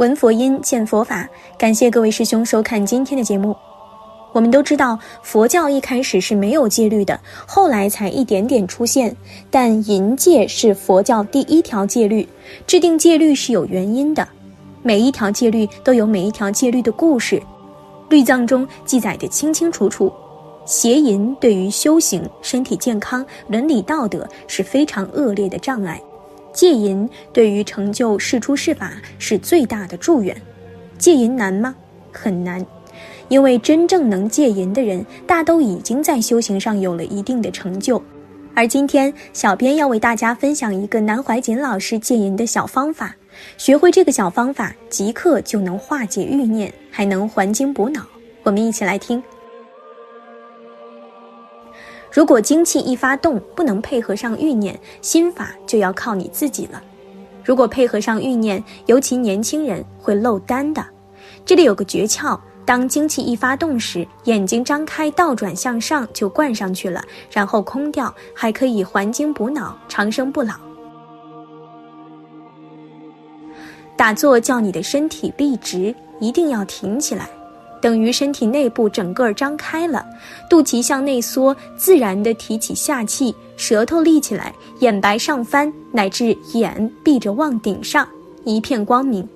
闻佛音，见佛法。感谢各位师兄收看今天的节目。我们都知道，佛教一开始是没有戒律的，后来才一点点出现。但淫戒是佛教第一条戒律，制定戒律是有原因的。每一条戒律都有每一条戒律的故事，律藏中记载的清清楚楚。邪淫对于修行、身体健康、伦理道德是非常恶劣的障碍。戒淫对于成就事出事法是最大的祝愿。戒淫难吗？很难，因为真正能戒淫的人，大都已经在修行上有了一定的成就。而今天，小编要为大家分享一个南怀瑾老师戒淫的小方法。学会这个小方法，即刻就能化解欲念，还能还精补脑。我们一起来听。如果精气一发动，不能配合上欲念，心法就要靠你自己了。如果配合上欲念，尤其年轻人会漏丹的。这里有个诀窍：当精气一发动时，眼睛张开，倒转向上就灌上去了，然后空掉，还可以还精补脑，长生不老。打坐叫你的身体立直，一定要挺起来。等于身体内部整个张开了，肚脐向内缩，自然的提起下气，舌头立起来，眼白上翻，乃至眼闭着望顶上，一片光明，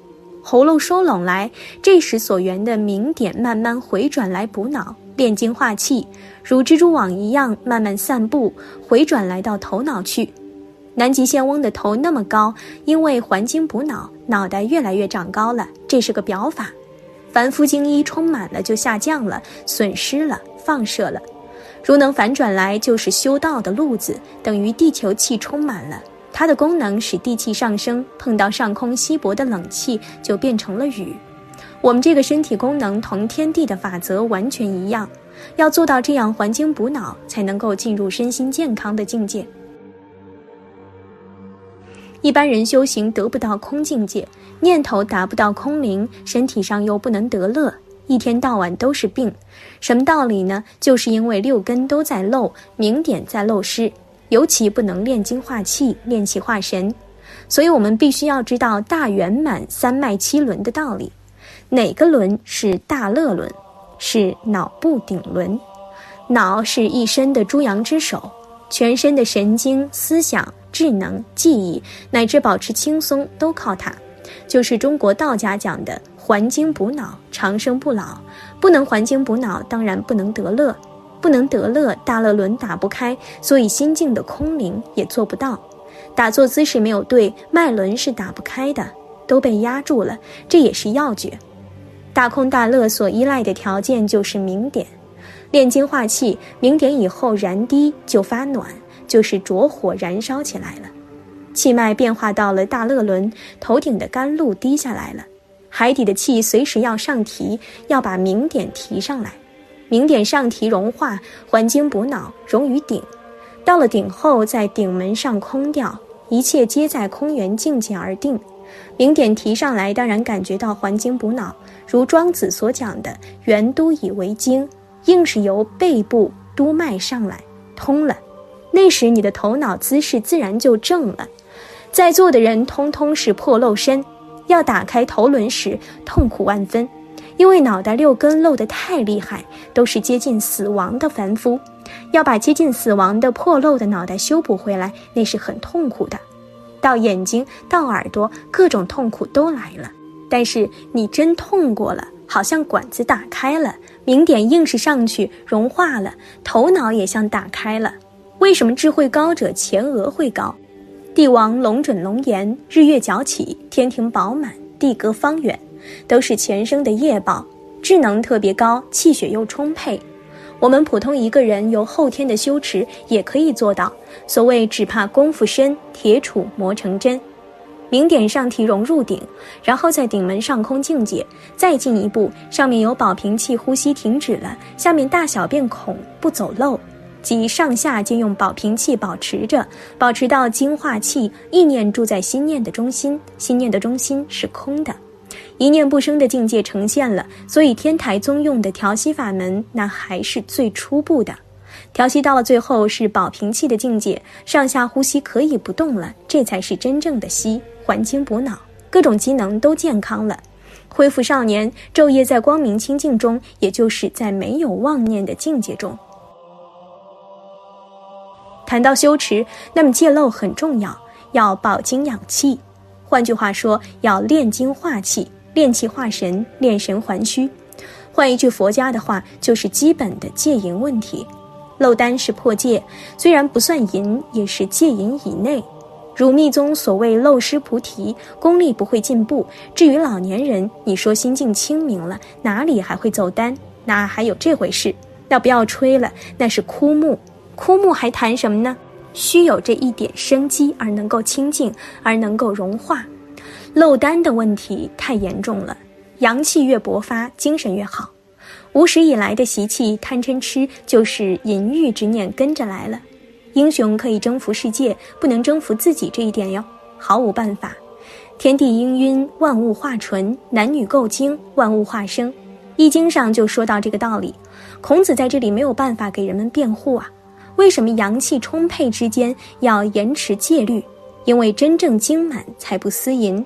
喉咙收拢来。这时所缘的明点慢慢回转来补脑，炼精化气，如蜘蛛网一样慢慢散布，回转来到头脑去。南极仙翁的头那么高，因为还精补脑，脑袋越来越长高了，这是个表法。凡夫精一充满了就下降了，损失了，放射了。如能反转来，就是修道的路子，等于地球气充满了，它的功能使地气上升，碰到上空稀薄的冷气，就变成了雨。我们这个身体功能同天地的法则完全一样，要做到这样还精补脑，才能够进入身心健康的境界。一般人修行得不到空境界，念头达不到空灵，身体上又不能得乐，一天到晚都是病。什么道理呢？就是因为六根都在漏，明点在漏失，尤其不能炼精化气、炼气化神。所以我们必须要知道大圆满三脉七轮的道理。哪个轮是大乐轮？是脑部顶轮。脑是一身的诸阳之首，全身的神经、思想。智能、记忆乃至保持轻松都靠它，就是中国道家讲的还精补脑、长生不老。不能还精补脑，当然不能得乐，不能得乐，大乐轮打不开，所以心境的空灵也做不到。打坐姿势没有对，脉轮是打不开的，都被压住了，这也是要诀。大空大乐所依赖的条件就是明点，炼精化气，明点以后燃低就发暖。就是着火燃烧起来了，气脉变化到了大乐轮，头顶的甘露滴下来了，海底的气随时要上提，要把明点提上来，明点上提融化，还精补脑，融于顶，到了顶后在顶门上空掉，一切皆在空缘境界而定。明点提上来，当然感觉到还精补脑，如庄子所讲的“元都以为精”，硬是由背部督脉上来，通了。那时你的头脑姿势自然就正了，在座的人通通是破漏身，要打开头轮时痛苦万分，因为脑袋六根漏得太厉害，都是接近死亡的凡夫，要把接近死亡的破漏的脑袋修补回来，那是很痛苦的，到眼睛到耳朵各种痛苦都来了，但是你真痛过了，好像管子打开了，明点硬是上去融化了，头脑也像打开了。为什么智慧高者前额会高？帝王龙准龙颜，日月角起，天庭饱满，地阁方圆，都是前生的业报。智能特别高，气血又充沛。我们普通一个人由后天的修持也可以做到。所谓只怕功夫深，铁杵磨成针。明点上提融入顶，然后在顶门上空境界再进一步，上面有保平气，呼吸停止了，下面大小便孔不走漏。即上下皆用保平气保持着，保持到精化气，意念住在心念的中心，心念的中心是空的，一念不生的境界呈现了。所以天台宗用的调息法门，那还是最初步的，调息到了最后是保平气的境界，上下呼吸可以不动了，这才是真正的息，还精补脑，各种机能都健康了。恢复少年，昼夜在光明清净中，也就是在没有妄念的境界中。谈到修持，那么戒漏很重要，要保精养气。换句话说，要炼精化气，炼气化神，炼神还虚。换一句佛家的话，就是基本的戒淫问题。漏丹是破戒，虽然不算淫，也是戒淫以内。如密宗所谓漏失菩提，功力不会进步。至于老年人，你说心境清明了，哪里还会走丹？哪还有这回事？那不要吹了，那是枯木。枯木还谈什么呢？须有这一点生机，而能够清净，而能够融化。漏丹的问题太严重了。阳气越勃发，精神越好。无始以来的习气，贪嗔痴就是淫欲之念跟着来了。英雄可以征服世界，不能征服自己这一点哟，毫无办法。天地氤氲，万物化纯；男女构精，万物化生。易经上就说到这个道理。孔子在这里没有办法给人们辩护啊。为什么阳气充沛之间要严持戒律？因为真正精满才不私淫。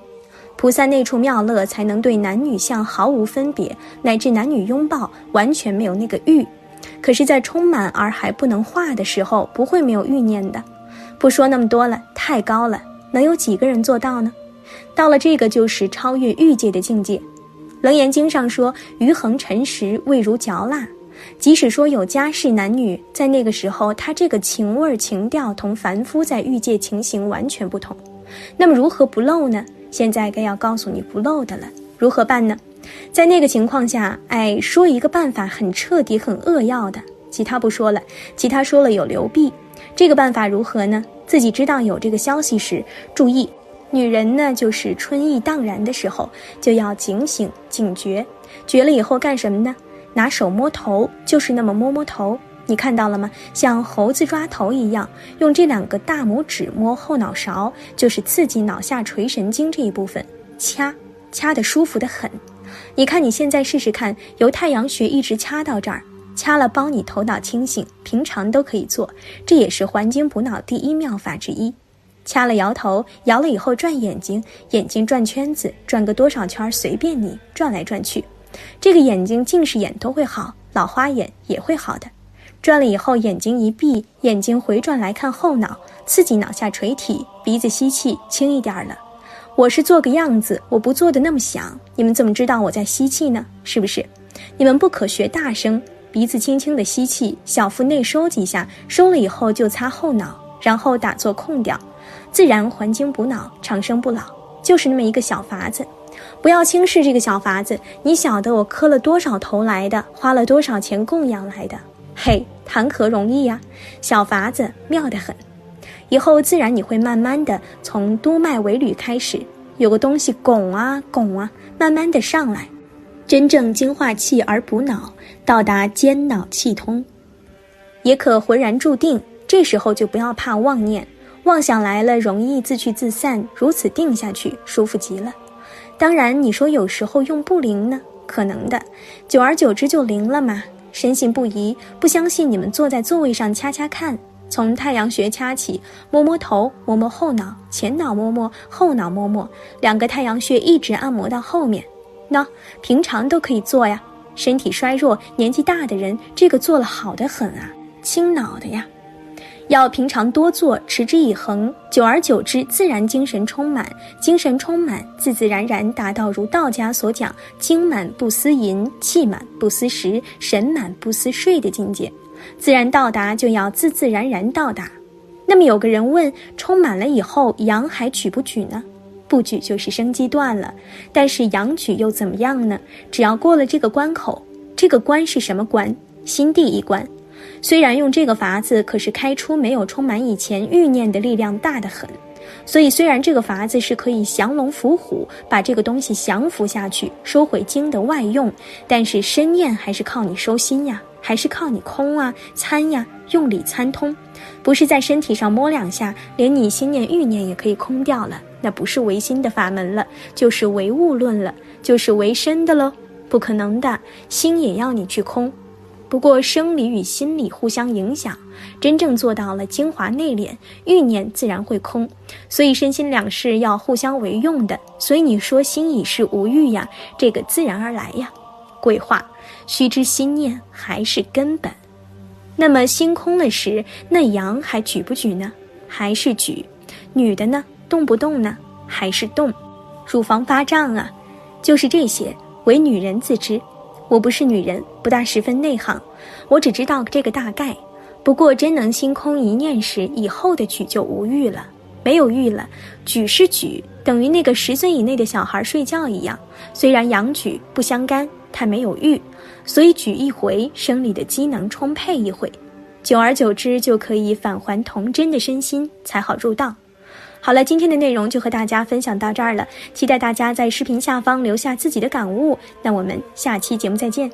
菩萨内处妙乐，才能对男女相毫无分别，乃至男女拥抱完全没有那个欲。可是，在充满而还不能化的时候，不会没有欲念的。不说那么多了，太高了，能有几个人做到呢？到了这个，就是超越欲界的境界。楞严经上说：“余恒尘时，味如嚼蜡。”即使说有家室男女，在那个时候，他这个情味情调同凡夫在欲界情形完全不同。那么，如何不漏呢？现在该要告诉你不漏的了，如何办呢？在那个情况下，哎，说一个办法很彻底、很扼要的，其他不说了。其他说了有流弊，这个办法如何呢？自己知道有这个消息时，注意，女人呢，就是春意荡然的时候，就要警醒、警觉。觉了以后干什么呢？拿手摸头，就是那么摸摸头。你看到了吗？像猴子抓头一样，用这两个大拇指摸后脑勺，就是刺激脑下垂神经这一部分，掐掐得舒服得很。你看你现在试试看，由太阳穴一直掐到这儿，掐了帮你头脑清醒。平常都可以做，这也是还精补脑第一妙法之一。掐了摇头，摇了以后转眼睛，眼睛转圈子，转个多少圈随便你，转来转去。这个眼睛近视眼都会好，老花眼也会好的。转了以后，眼睛一闭，眼睛回转来看后脑，刺激脑下垂体，鼻子吸气轻一点了。我是做个样子，我不做的那么响，你们怎么知道我在吸气呢？是不是？你们不可学大声，鼻子轻轻的吸气，小腹内收几下，收了以后就擦后脑，然后打坐空掉，自然还精补脑，长生不老，就是那么一个小法子。不要轻视这个小法子，你晓得我磕了多少头来的，花了多少钱供养来的。嘿，谈何容易呀！小法子妙得很，以后自然你会慢慢的从督脉尾闾开始，有个东西拱啊拱啊，慢慢的上来，真正精化气而补脑，到达兼脑气通，也可浑然注定。这时候就不要怕妄念，妄想来了容易自去自散，如此定下去舒服极了。当然你说有时候用不灵呢，可能的，久而久之就灵了嘛。深信不疑，不相信你们坐在座位上掐掐看，从太阳穴掐起，摸摸头，摸摸后脑，前脑摸摸，后脑摸摸，两个太阳穴一直按摩到后面。那平常都可以做呀。身体衰弱、年纪大的人，这个做了好的很啊，清脑的呀。要平常多做，持之以恒，久而久之，自然精神充满，精神充满，自自然然达到如道家所讲“精满不思淫，气满不思食，神满不思睡”的境界。自然到达，就要自自然然到达。那么有个人问：充满了以后，阳还举不举呢？不举就是生机断了。但是阳举又怎么样呢？只要过了这个关口，这个关是什么关？心地一关。虽然用这个法子，可是开出没有充满以前欲念的力量大得很。所以虽然这个法子是可以降龙伏虎，把这个东西降服下去，收回经的外用，但是身念还是靠你收心呀，还是靠你空啊参呀，用理参通，不是在身体上摸两下，连你心念欲念也可以空掉了，那不是唯心的法门了，就是唯物论了，就是唯身的喽，不可能的，心也要你去空。不过生理与心理互相影响，真正做到了精华内敛，欲念自然会空。所以身心两事要互相为用的。所以你说心已是无欲呀，这个自然而来呀。鬼话，须知心念还是根本。那么心空了时，那阳还举不举呢？还是举。女的呢，动不动呢？还是动。乳房发胀啊，就是这些，唯女人自知。我不是女人，不大十分内行，我只知道这个大概。不过真能心空一念时，以后的举就无欲了，没有欲了，举是举，等于那个十岁以内的小孩睡觉一样。虽然阳举不相干，他没有欲，所以举一回，生理的机能充沛一回，久而久之就可以返还童真的身心，才好入道。好了，今天的内容就和大家分享到这儿了，期待大家在视频下方留下自己的感悟。那我们下期节目再见。